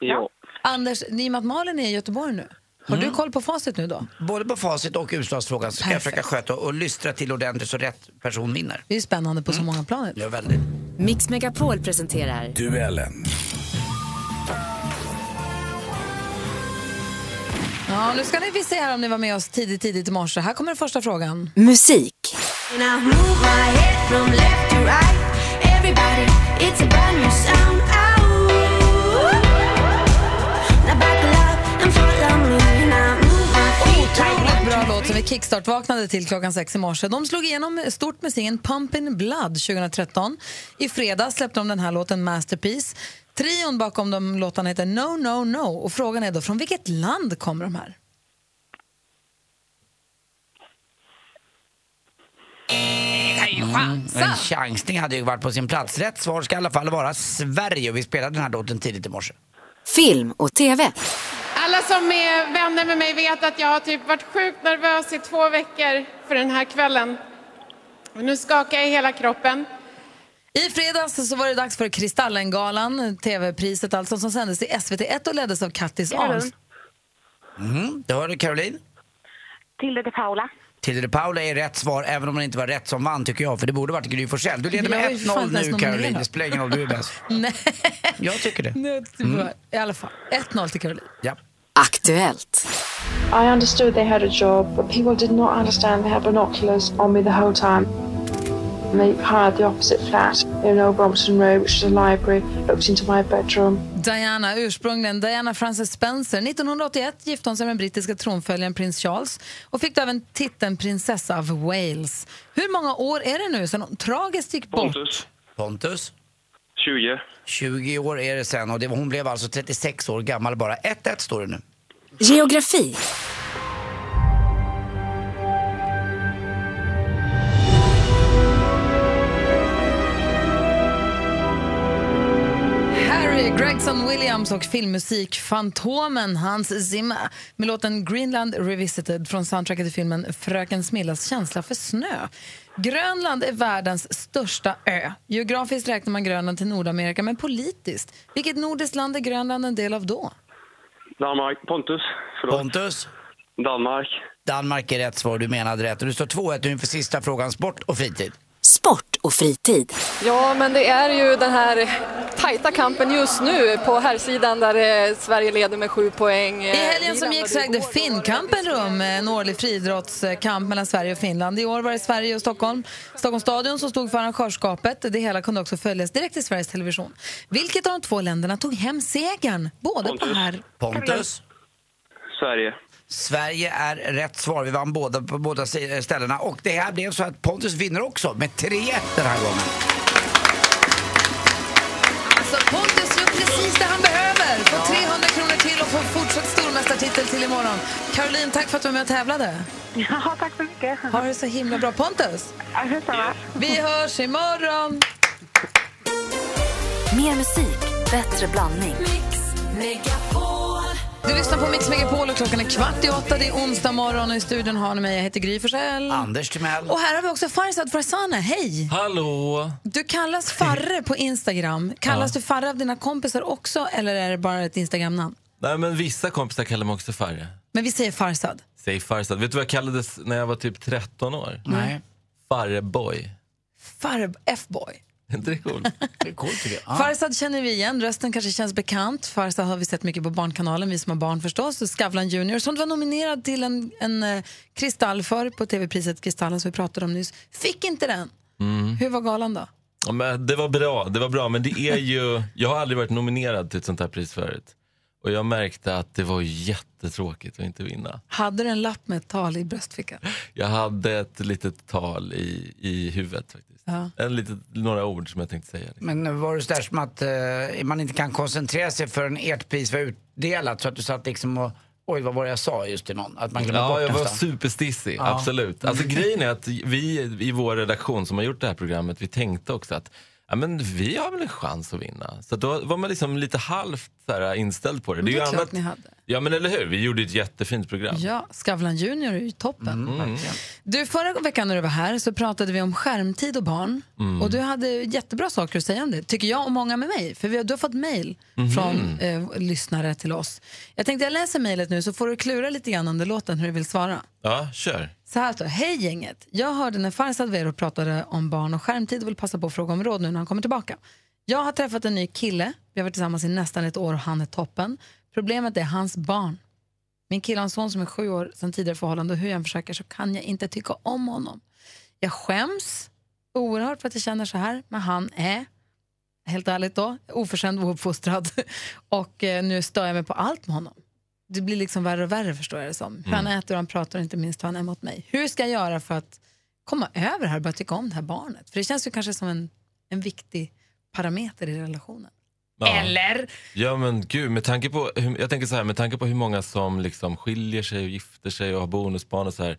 Ja. Anders, i och med att Malin är i Göteborg nu, har du koll på facit nu då? Både på facit och utslagsfrågan så ska jag försöka sköta och lystra till ordentligt så rätt person vinner. Det är ju spännande på så många plan. Ja, väldigt. Mix Megapol presenterar Duellen. Ja, nu ska ni vi se här om ni var med oss tidigt, tidigt i morse. Här kommer den första frågan. musik. Otroligt vi kickstart-vaknade till klockan sex i morse. De slog igenom stort med sin Pumpin' Blood 2013. I fredags släppte de den här låten Masterpiece. Trion bakom de låtarna heter No No No och frågan är då från vilket land kommer de här? Mm, en chansning hade ju varit på sin plats. Rätt svar ska i alla fall vara Sverige och vi spelade den här låten tidigt i morse. Film och TV. Alla som är vänner med mig vet att jag har typ varit sjukt nervös i två veckor för den här kvällen. Och nu skakar jag i hela kroppen. I fredags så var det dags för Kristallengalan, tv-priset alltså, som sändes i SVT1 och leddes av Kattis Arns. Mm, det hörde Caroline. Tilde de Paula. Tilde de Paula är rätt svar, även om det inte var rätt som vann tycker jag, för det borde varit Gry Forssell. Du leder med ju fan 1-0 inte ens nu nominerad. Caroline, det spelar ingen roll, du är bäst. Nej. Jag tycker det. Mm. I alla fall, 1-0 till Caroline. Ja. Aktuellt. I understood they had a job, but people did not understand they had binoculars on me the whole time. They hired the opposite flat in Old Brompton Road, which was a library, looked into my bedroom. Diana, ursprungligen Diana Frances Spencer. 1981 gifte hon sig med den brittiska tronföljaren prins Charles och fick även titeln prinsessa av Wales. Hur många år är det nu sedan hon tragiskt gick bort? Pontus. Pontus? 20. 20 år är det sen och det, hon blev alltså 36 år gammal bara. 1-1 står det nu. Geografi. Harry Gregson Williams och filmmusik Fantomen Hans Zimmer med låten Greenland Revisited från soundtracket till filmen Fröken Smillas känsla för snö. Grönland är världens största ö. Geografiskt räknar man Grönland till Nordamerika, men politiskt. Vilket nordiskt land är Grönland en del av då? Danmark. Pontus. Förlåt. Pontus? Danmark. Danmark är rätt svar, du menade rätt. Och du står 2-1 nu inför sista frågan, sport och fritid. Och fritid. Ja, men det är ju den här tajta kampen just nu på här sidan där eh, Sverige leder med sju poäng. I helgen som gick så ägde Finnkampen rum, en årlig friidrottskamp mellan Sverige och Finland. I år var det Sverige och Stockholm. Stockholms stadion som stod för arrangörskapet. Det hela kunde också följas direkt i Sveriges Television. Vilket av de två länderna tog hem segern? Både på Pontus. här... Pontus? Sverige. Sverige är rätt svar. Vi vann båda på båda si- ställena. Och det här blev så att Pontus vinner också med 3-1 den här gången. Alltså Pontus gör precis det han behöver. Får 300 kronor till och får fortsatt stormästartitel till imorgon. Caroline, tack för att du var med och tävlade. Ja, tack så mycket. Ha det så himla bra. Pontus, Ja, vi hörs imorgon. Mer musik, bättre blandning. Du lyssnar på Mix Megapol och klockan är kvart i åtta. Det är onsdag morgon och i studion har ni mig. Jag heter Gry Forssell. Anders Timell. Och här har vi också Farzad Farzana. Hej! Hallå! Du kallas Farre på Instagram. Kallas Ja. du Farre av dina kompisar också eller är det bara ett Instagramnamn? Nej, men vissa kompisar kallar mig också Farre. Men vi säger Farzad. Säg Farsad. Vet du vad jag kallades när jag var typ 13 år? Nej. Farreboy. Farre F-boy. Är det coolt? Det är coolt tycker jag. Farzad känner vi igen, rösten kanske känns bekant. Farzad har vi sett mycket på Barnkanalen, vi som har barn förstås. Och Skavlan Junior som var nominerad till en, en eh, kristall för på tv-priset Kristallen som vi pratade om nyss. Fick inte den. Mm. Hur var galan då? Ja, men det var bra, det var bra. Men det är ju, jag har aldrig varit nominerad till ett sånt här pris förut. Och jag märkte att det var jättetråkigt att inte vinna. Hade du en lapp med ett tal i bröstfickan? Jag hade ett litet tal i, i huvudet faktiskt. Ja. En litet, några ord som jag tänkte säga. Men var det sådär som att eh, man inte kan koncentrera sig förrän ert pris var utdelat så att du satt liksom och Oj, vad var det jag sa just till någon? Att man glömde Ja, bort jag var superstissig. Ja. Absolut. Alltså, grejen är att vi i vår redaktion som har gjort det här programmet, vi tänkte också att ja, men vi har väl en chans att vinna. Så då var man liksom lite halvt så här, inställd på det. Det ju är klart annat- ni hade. Ja men eller hur, vi gjorde ett jättefint program. Ja, Skavlan Junior är ju toppen. Mm. Du, förra veckan när du var här så pratade vi om skärmtid och barn. Mm. Och du hade jättebra saker att säga om det, tycker jag och många med mig. För vi har, du har fått mejl Mhm. från eh, lyssnare till oss. Jag tänkte jag läser mejlet nu så får du klura lite grann under låten hur du vill svara. Ja, kör. Så här står Hej gänget! Jag hörde när Farzad Vero pratade om barn och skärmtid och vill passa på att fråga om råd nu när han kommer tillbaka. Jag har träffat en ny kille, vi har varit tillsammans i nästan ett år och han är toppen. Problemet är hans barn. Min kille har en son som är sju år sedan tidigare förhållande och hur jag än försöker så kan jag inte tycka om honom. Jag skäms oerhört för att jag känner så här, men han är, helt ärligt då, oförskämd och ouppfostrad. Och eh, nu stör jag mig på allt med honom. Det blir liksom värre och värre förstår jag det som. Hur han Mm. äter och han pratar och inte minst hur han är mot mig. Hur ska jag göra för att komma över det här och börja tycka om det här barnet? För det känns ju kanske som en, en viktig parameter i relationen. Ja. Eller? Ja men gud, med tanke på, jag tänker så här, med tanke på hur många som liksom skiljer sig och gifter sig och har bonusbarn och så här,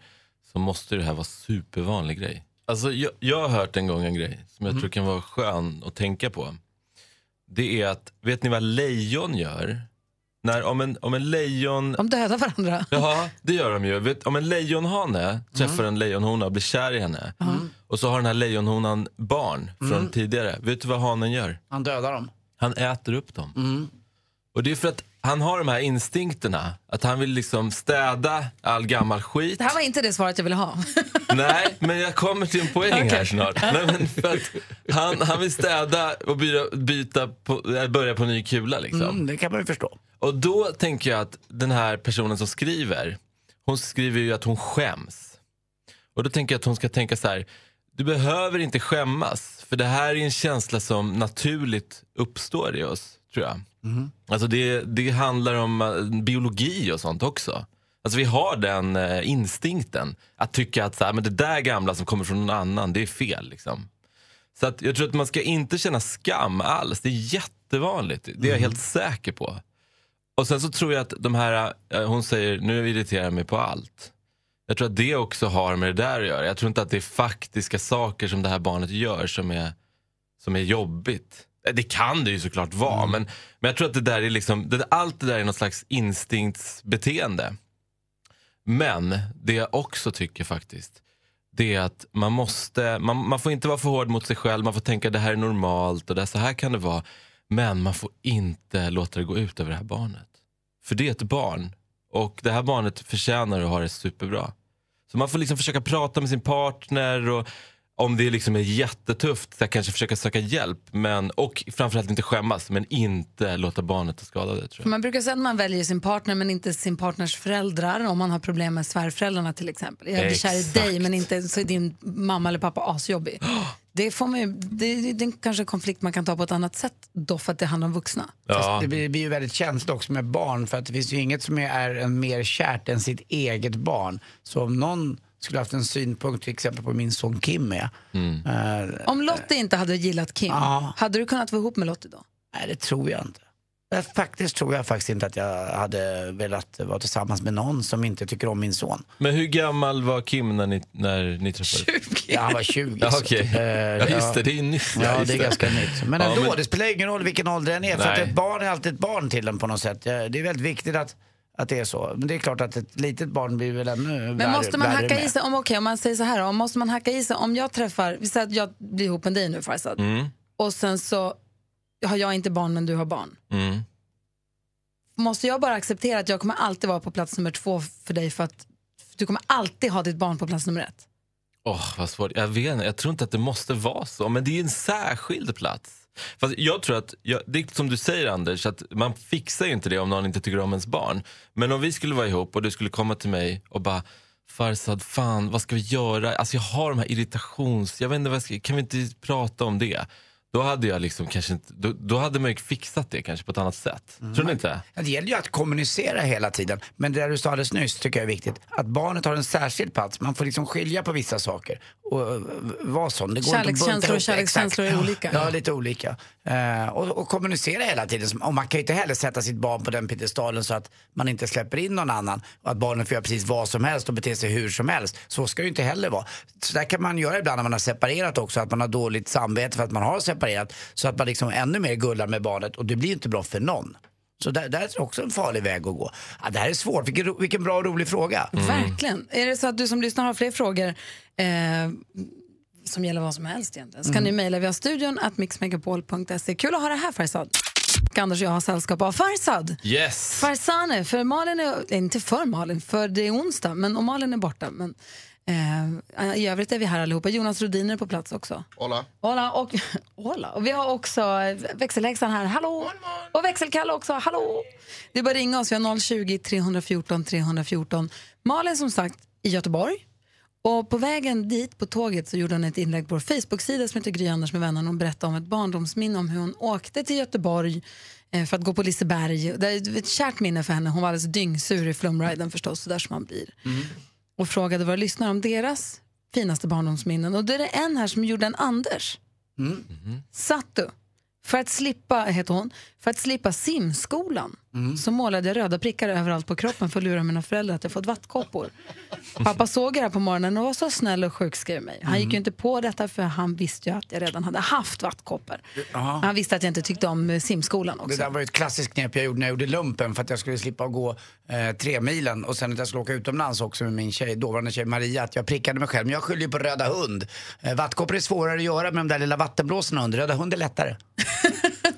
så måste det här vara supervanlig grej. Alltså jag, jag har hört en gång en grej som jag tror kan vara skön att tänka på. Det är att, vet ni vad lejon gör? När, om, en, om en lejon... De dödar varandra. Ja, det gör de ju. Vet, om en lejonhane träffar en lejonhona och blir kär i henne och så har den här lejonhonan barn från Mm. tidigare. Vet du vad hanen gör? Han dödar dem. Han äter upp dem. Och det är för att han har de här instinkterna. Att han vill liksom städa all gammal skit. Det här var inte det svaret jag ville ha. Nej, men jag kommer till en poäng här Okej. snart. Nej, men för att han, han vill städa och byta, byta på, äh, börja på ny kula. Liksom. Mm, det kan man ju förstå. Och då tänker jag att den här personen som skriver, hon skriver ju att hon skäms. Och då tänker jag att hon ska tänka så här, du behöver inte skämmas. För det här är en känsla som naturligt uppstår i oss, tror jag. Alltså det, det handlar om eh, biologi och sånt också. Alltså vi har den eh, instinkten att tycka att så här, men det där gamla som kommer från någon annan, det är fel. Liksom. Så att jag tror att man ska inte känna skam alls. Det är jättevanligt. Det är jag helt säker på. Och sen så tror jag att de här, eh, hon säger nu irriterar jag mig på allt. Jag tror att det också har med det där att göra. Jag tror inte att det är faktiska saker som det här barnet gör som är, som är jobbigt. Det kan det ju såklart vara, men, men jag tror att det där är liksom, det, allt det där är något slags instinktsbeteende. Men det jag också tycker faktiskt, det är att man måste, man, man får inte vara för hård mot sig själv, man får tänka det här är normalt och det, så här kan det vara. Men man får inte låta det gå ut över det här barnet. För det är ett barn och det här barnet förtjänar att ha det superbra. Så man får liksom försöka prata med sin partner och om det liksom är jättetufft, så kanske försöka söka hjälp. Men, och framförallt inte skämmas, men inte låta barnet ta skada det. Tror jag. Man brukar säga att man väljer sin partner men inte sin partners föräldrar om man har problem med svärföräldrarna till exempel. Jag blir kär i dig men inte så är din mamma eller pappa asjobbig. Det, får man ju, det, det, det är kanske en konflikt man kan ta på ett annat sätt då för att det handlar om vuxna. Fast det blir, blir ju väldigt känsligt också med barn för att det finns ju inget som är en mer kärt än sitt eget barn. Så om någon skulle haft en synpunkt till exempel på min son Kim med. eh, Om Lottie inte hade gillat Kim, Ja. hade du kunnat vara ihop med Lottie då? nej, det tror jag inte. Jag faktiskt tror jag faktiskt inte att jag hade velat vara tillsammans med någon som inte tycker om min son. Men hur gammal var Kim när ni, när ni träffades? 20. Ja, han var 20. Ja, så okej. att, eh, Ja, just det, det är nytt. Ja, det är ganska nytt. Men Ja, ändå, men- det spelar ingen roll vilken ålder den är. För att ett barn är alltid ett barn till en på något sätt. Ja, Det är väldigt viktigt att, att det är så. Men det är klart att ett litet barn blir väl ännu Men värre, måste man hacka med. i sig, om, okej, om man säger så här, då, måste man hacka i sig, om jag träffar, vi säger att jag blir ihop med dig nu Farzad, Mm. och sen så har jag inte barn men du har barn. Mm. Måste jag bara acceptera att jag kommer alltid vara på plats nummer två för dig för att du kommer alltid ha ditt barn på plats nummer ett? Åh, vad svårt. Jag vet inte, jag tror inte att det måste vara så. Men det är en särskild plats. Fast jag tror att, jag, det är som du säger Anders, att man fixar inte det om någon inte tycker om ens barn. Men om vi skulle vara ihop och du skulle komma till mig och bara Farsad, fan vad ska vi göra? Alltså jag har de här irritations... Jag vet inte vad jag ska, kan vi inte prata om det? Då hade jag liksom kanske inte, då, då hade man ju fixat det kanske på ett annat sätt. Tror ni inte? Ja, Det gäller ju att kommunicera hela tiden. Men det där du sa alldeles nyss tycker jag är viktigt. Att barnet har en särskild plats. Man får liksom skilja på vissa saker. Och eh, vara sån. Det går inte att bunta Kärlekskänslor och kärlekskänslor är olika. Ja, lite olika. Eh, och, och kommunicera hela tiden. Och man kan ju inte heller sätta sitt barn på den piedestalen så att man inte släpper in någon annan. Och att barnen får göra precis vad som helst och bete sig hur som helst. Så ska det ju inte heller vara. Så där kan man göra ibland när man har separerat också. Att man har dåligt samvete för att man har separerat. Så att man liksom ännu mer gullar med barnet. Och det blir inte bra för någon. Så där, där är också en farlig väg att gå. Ja, det här är svårt. Vilken, vilken bra och rolig fråga. Verkligen. Är det så att du som lyssnar har fler frågor eh, som gäller vad som helst egentligen, så kan Mm. ni mejla via studion att mixmegapol.se. Kul att ha det här Farzad. Anders och jag har sällskap av Farzad. Yes! Farzane, för Malin är, inte för Malin, för det är onsdag, men och Malin är borta. Men, eh, I övrigt är vi här allihopa. Jonas Rodiner är på plats också. Hola. Hola, och, hola. och vi har också växelhäxan här, hallå! Och växelkalle också, hallå! Det är bara att ringa oss, vi har 020 314 314. Malin som sagt i Göteborg. Och på vägen dit på tåget så gjorde hon ett inlägg på vår Facebook-sida som heter Gry Anders med vänner. Hon berättade om ett barndomsminne om hur hon åkte till Göteborg eh, för att gå på Liseberg. Det är ett kärt minne för henne. Hon var alldeles dyngsur i flumriden förstås, så där som man blir. Och frågade våra lyssnare om deras finaste barndomsminnen. Och då är det en här som gjorde en Anders. Satt du? För att slippa, heter hon, för att slippa simskolan så målade jag röda prickar överallt på kroppen för att lura mina föräldrar att jag fått vattkoppor. Pappa såg det här på morgonen och var så snäll och sjukskrev mig. Han gick ju inte på detta för han visste ju att jag redan hade haft vattkoppor. Jaha. Han visste att jag inte tyckte om eh, simskolan Det också. där var ju ett klassiskt knep jag gjorde när jag gjorde lumpen för att jag skulle slippa gå eh, tre milen och sen att jag skulle åka utomlands också med min tjej, dåvarande tjej Maria, att jag prickade mig själv. Men jag skyller ju på röda hund. Eh, vattkoppor är svårare att göra med de där lilla vattenblåsorna under. Röda hund är lättare.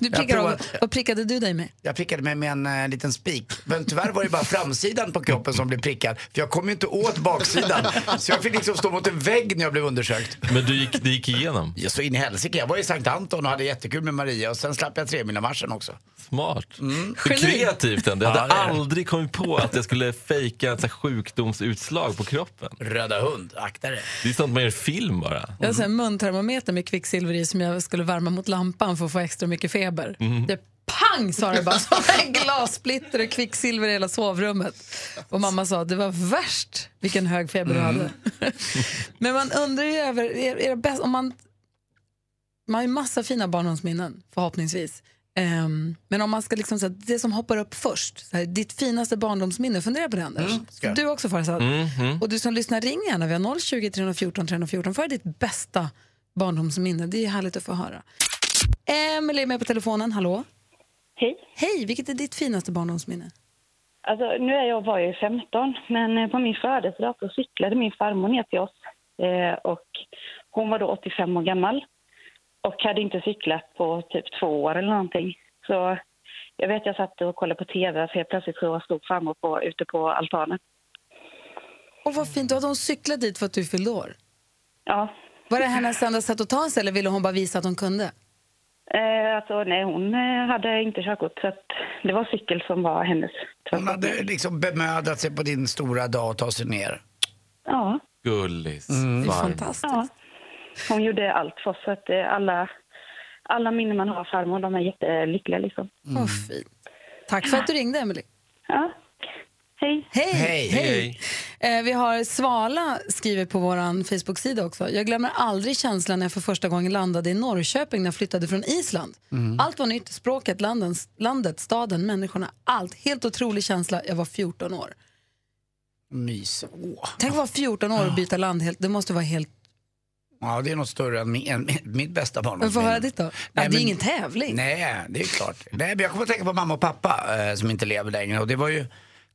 Du provar- av, vad prickade du dig med? Jag prickade mig med en eh, liten spik. Men tyvärr var det bara framsidan på kroppen som blev prickad. För jag kom ju inte åt baksidan. Så jag fick liksom stå mot en vägg när jag blev undersökt. Men du gick, det gick igenom? Ja, så in i helsike. Jag var i Sankt Anton och hade jättekul med Maria och sen slapp jag tremilamarschen också. Smart. Mm. Kreativt ändå. Jag hade Ja, aldrig kommit på att jag skulle fejka ett sjukdomsutslag på kroppen. Röda hund, akta dig. Det är sånt man gör i film bara. Jag har en muntermometer med kvicksilver i som jag skulle värma mot lampan för att få extra mycket feber. Mm. Det pang sa det bara, som en glassplitter och kvicksilver i hela sovrummet. Och mamma sa det var värst vilken hög feber du hade. Men man undrar ju över, är, är det bäst, om man, man har ju massa fina barndomsminnen förhoppningsvis. Ehm, men om man ska liksom säga det som hoppar upp först, så här, ditt finaste barndomsminne, fundera på det Anders. jag. Du också Farzad. Mm, mm. Och du som lyssnar, ring gärna. Vi har 020 314 314. För ditt bästa barndomsminne. Det är härligt att få höra. Emelie är med på telefonen. Hallå? Hej. Hej, vilket är ditt finaste barndomsminne? Alltså, nu är jag var ju 15, men eh, på min födelsedag så cyklade min farmor ner till oss. Eh, och hon var då 85 år gammal och hade inte cyklat på typ två år eller någonting. Så jag vet jag satt och kollade på tv, så helt plötsligt så stod farmor på, ute på altanen. Och vad fint, då hade hon cyklat dit för att du fyllde år? Ja. Var det hennes enda sätt att ta sig eller ville hon bara visa att hon kunde? Eh, alltså, nej, hon eh, hade inte körkort, så att det var cykel som var hennes. Hon hade liksom bemödat sig på din stora dag att ta sig ner. Ja. Gullis. Mm. Varm. Ja. Hon gjorde allt för oss, så att eh, alla, alla minnen man har av farmor, de är jättelyckliga liksom. Vad fint. Tack för att du ringde, Emily. Ja. Hej. Hej! Hej. Hej. Eh, vi har Svala skriver på vår Facebook-sida också. Jag glömmer aldrig känslan när jag för första gången landade i Norrköping när jag flyttade från Island. Mm. Allt var nytt, språket, landens, landet, staden, människorna, allt. Helt otrolig känsla. Jag var 14 år. Mys. Åh. Tänk att vara 14 år och byta land. Helt, det måste vara helt... Ja, det är något större än, min, än mitt bästa Men barndomsminne. få höra ditt då. Ja, det är men- ingen tävling. Nej, det är klart. Nej, men jag kommer att tänka på mamma och pappa eh, som inte lever längre. Och det var ju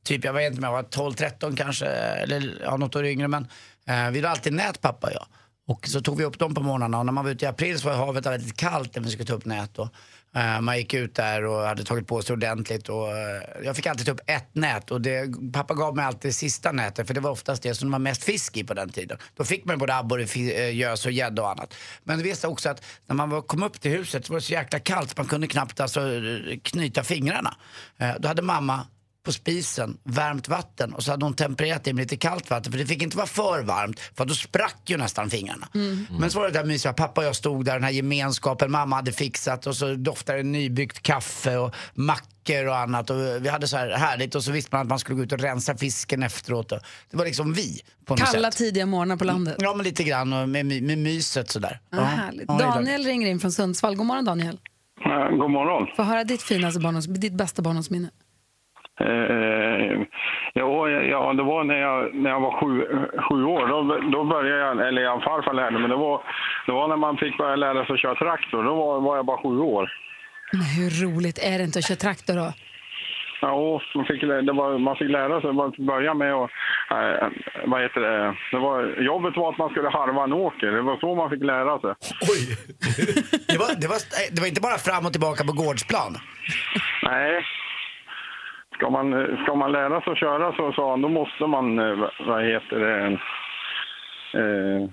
typ, jag vet inte om jag var 12-13 kanske, eller ja, något år yngre. Men eh, vi hade alltid nät pappa och jag. Och så tog vi upp dem på morgnarna och när man var ute i april så var havet väldigt kallt när vi skulle ta upp nät. Och, eh, man gick ut där och hade tagit på sig ordentligt. Och, eh, jag fick alltid ta upp ett nät och det, pappa gav mig alltid det sista nätet för det var oftast det som det var mest fisk i på den tiden. Då fick man både abborre, eh, gös och gädda och annat. Men det visste också att när man var, kom upp till huset så var det så jäkla kallt så man kunde knappt alltså, eh, knyta fingrarna. Eh, då hade mamma på spisen värmt vatten och så hade hon tempererat det med lite kallt vatten för det fick inte vara för varmt för då sprack ju nästan fingrarna. Men så var det där mysiga, pappa och jag stod där, den här gemenskapen mamma hade fixat och så doftade det nybryggt kaffe och mackor och annat och vi hade så här härligt och så visste man att man skulle gå ut och rensa fisken efteråt. Och det var liksom vi på något Kalla sätt. tidiga morgnar på landet. Ja men lite grann och med, med myset sådär. Ja, härligt. Ja. Daniel ringer in från Sundsvall. God morgon Daniel. God morgon. Få höra ditt finaste barndoms, ditt bästa barndomsminne. Eh, ja, ja, det var när jag, när jag var sju, sju år. Då, då började jag, eller jag farfar lärde mig. Det var, det var när man fick börja lära sig att köra traktor. Då var, var jag bara sju år. Men hur roligt är det inte att köra traktor då? Ja, man fick, det var, man fick lära sig att börja med att... Eh, vad heter det? det var, jobbet var att man skulle harva en åker. Det var så man fick lära sig. Det var, det, var, det var inte bara fram och tillbaka på gårdsplan. Nej. Ska man, ska man lära sig att köra så sa han, då måste man, eh, vad heter det, eh,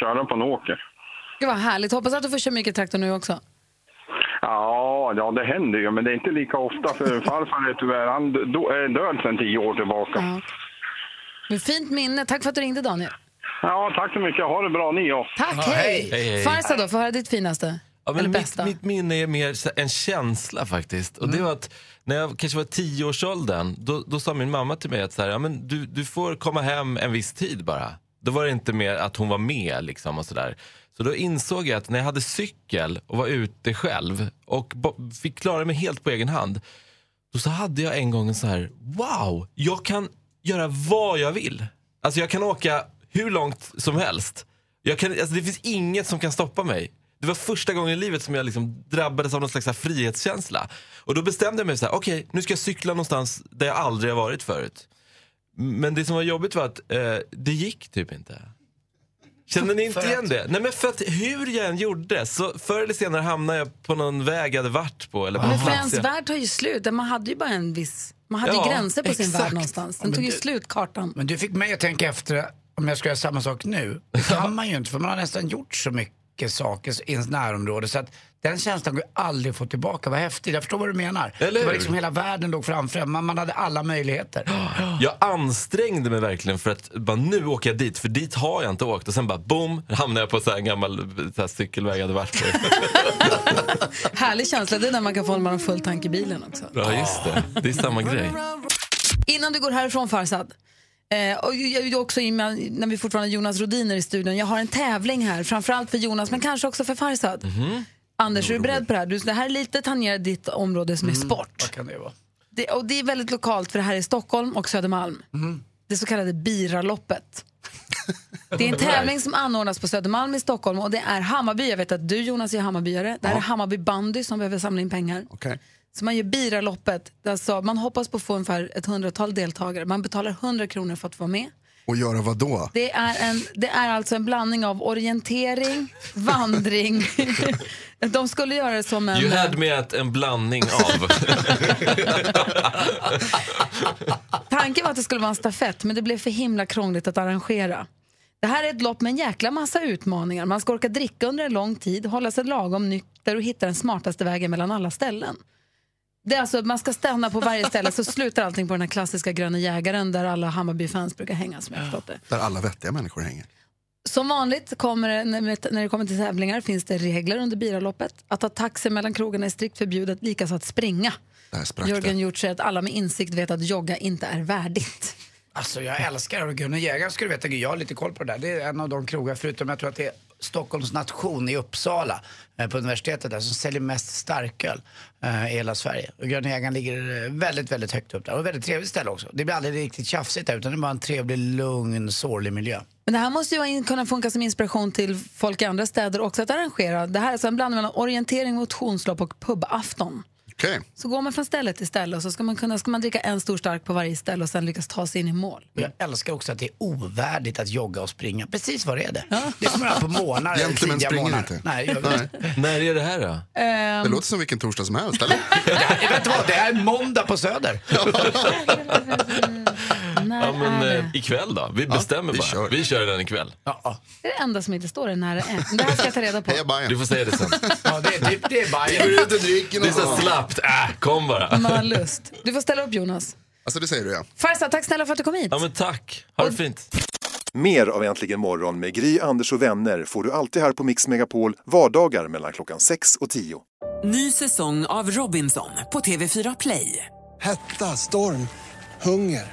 köra på en åker. Gud vad härligt. Hoppas att du får köra mycket traktor nu också. Ja, ja, det händer ju, men det är inte lika ofta för farfar är tyvärr, han do- är död sedan tio år tillbaka. Men fint minne. Tack för att du ringde Daniel. Ja, tack så mycket. Ha det bra ni också. Tack, hej. Hej, hej. Farsa då, få höra ditt finaste. Ja, men mitt, mitt minne är mer en känsla faktiskt. Och det var att när jag kanske var tioårsåldern, då, då sa min mamma till mig att så här, ja, men du, du får komma hem en viss tid bara. Då var det inte mer att hon var med liksom och sådär. Så då insåg jag att när jag hade cykel och var ute själv och fick klara mig helt på egen hand. Då så hade jag en gång en så här, wow, jag kan göra vad jag vill. Alltså jag kan åka hur långt som helst. Jag kan, alltså det finns inget som kan stoppa mig. Det var första gången i livet som jag liksom drabbades av någon slags frihetskänsla. Och då bestämde jag mig så här, okej nu ska jag cykla någonstans där jag aldrig har varit förut. Men det som var jobbigt var att eh, det gick typ inte. Känner ni inte igen det? Nej men för att hur jag än gjorde så förr eller senare hamnade jag på någon väg jag hade varit på. Eller på Men för ens värld tar ju slut. Man hade ju bara en viss... Man hade Ja, ju gränser på sin exakt. värld någonstans. Den Ja, men tog ju du- slut, kartan. Men du fick mig att tänka efter om jag ska göra samma sak nu. Det kan man ju inte för man har nästan gjort så mycket saker i ens närområde så att den känslan går ju aldrig att få tillbaka. Vad häftigt, jag förstår vad du menar. Eller det var liksom hela världen låg framför en. man, man hade alla möjligheter. Jag ansträngde mig verkligen för att bara nu åker jag dit, för dit har jag inte åkt. Och sen bara boom, hamnade jag på så här en gammal så här cykelväg jag hade varit på. Härlig känsla. Det är när man kan få har full tank i bilen också. Ja, just det. Det är samma grej. Innan du går härifrån Farsad. Eh, och jag, också när vi fortfarande har Jonas Rodiner i studion. Jag har en tävling här, framförallt för Jonas men kanske också för Farsad. Anders, är du beredd på det här? Du, det här är lite tangerar ditt område som är sport. Vad kan det vara? Det, och det är väldigt lokalt för det här är Stockholm och Södermalm. Det så kallade Biraloppet. Det är en tävling som anordnas på Södermalm i Stockholm och det är Hammarby. Jag vet att du Jonas är Hammarbyare. Det här är Hammarby bandy som behöver samla in pengar. Så man gör Biraloppet. Alltså, man hoppas på att få ungefär ett hundratal deltagare. Man betalar 100 kronor för att vara med. Och göra vad då? Det är, en, det är alltså en blandning av orientering, vandring. De skulle göra det som en... You had me at en blandning av. Tanken var att det skulle vara en stafett, men det blev för himla krångligt att arrangera. Det här är ett lopp med en jäkla massa utmaningar. Man ska orka dricka under en lång tid, hålla sig lagom nykter och hitta den smartaste vägen mellan alla ställen. Det är alltså, man ska stanna på varje ställe så slutar allting på den här klassiska gröna jägaren där alla Hammarby-fans brukar hänga som jag förstått det. Där alla vettiga människor hänger. Som vanligt kommer det, när det kommer till tävlingar finns det regler under Biraloppet. Att ta taxi mellan krogarna är strikt förbjudet, likaså att springa. Jörgen det. Hjort säger att alla med insikt vet att jogga inte är värdigt. Alltså jag älskar det. Gunnar Jägaren skulle veta, jag har lite koll på det där. Det är en av de krogar, förutom jag tror att det är Stockholms nation i Uppsala eh, på universitetet där som säljer mest starköl eh, i hela Sverige. Och Grönhägaren ligger eh, väldigt, väldigt högt upp där. Och väldigt trevligt ställe också. Det blir aldrig riktigt tjafsigt där utan det är bara en trevlig, lugn, sorglig miljö. Men det här måste ju kunna funka som inspiration till folk i andra städer också att arrangera. Det här är alltså en blandning mellan orientering, motionslopp och pubafton. Okej. Så går man från ställe till ställe och så ska man, kunna, ska man dricka en stor stark på varje ställe och sen lyckas ta sig in i mål. Jag älskar också att det är ovärdigt att jogga och springa. Precis vad det är det. Det är som att på månader, Gentlemän springer månader. inte. Nej, jag vet. När är det här då? Ehm, Det låter som vilken torsdag som helst, eller? Det, vet du vad, det är måndag på Söder. Ja, men eh, ikväll då? Vi bestämmer vi bara. kör. Vi kör den ikväll. Det är det enda som inte står är när det är. Det här ska jag ta reda på. Heja Bajen. Du får säga det sen. Ja, det är, det, det är Vi Bajen. går ut och dricker Det är så slappt. Äh, kom bara. Man har lust. Du får ställa upp Jonas. Alltså det säger du ja. Farsa, tack snälla för att du kom hit. Ja, men tack. Ha det fint. Mer av Äntligen morgon med Gry, Anders och vänner får du alltid här på Mix Megapol vardagar mellan klockan 6 och 10. Ny säsong av Robinson på TV4 Play. Hetta, storm, hunger.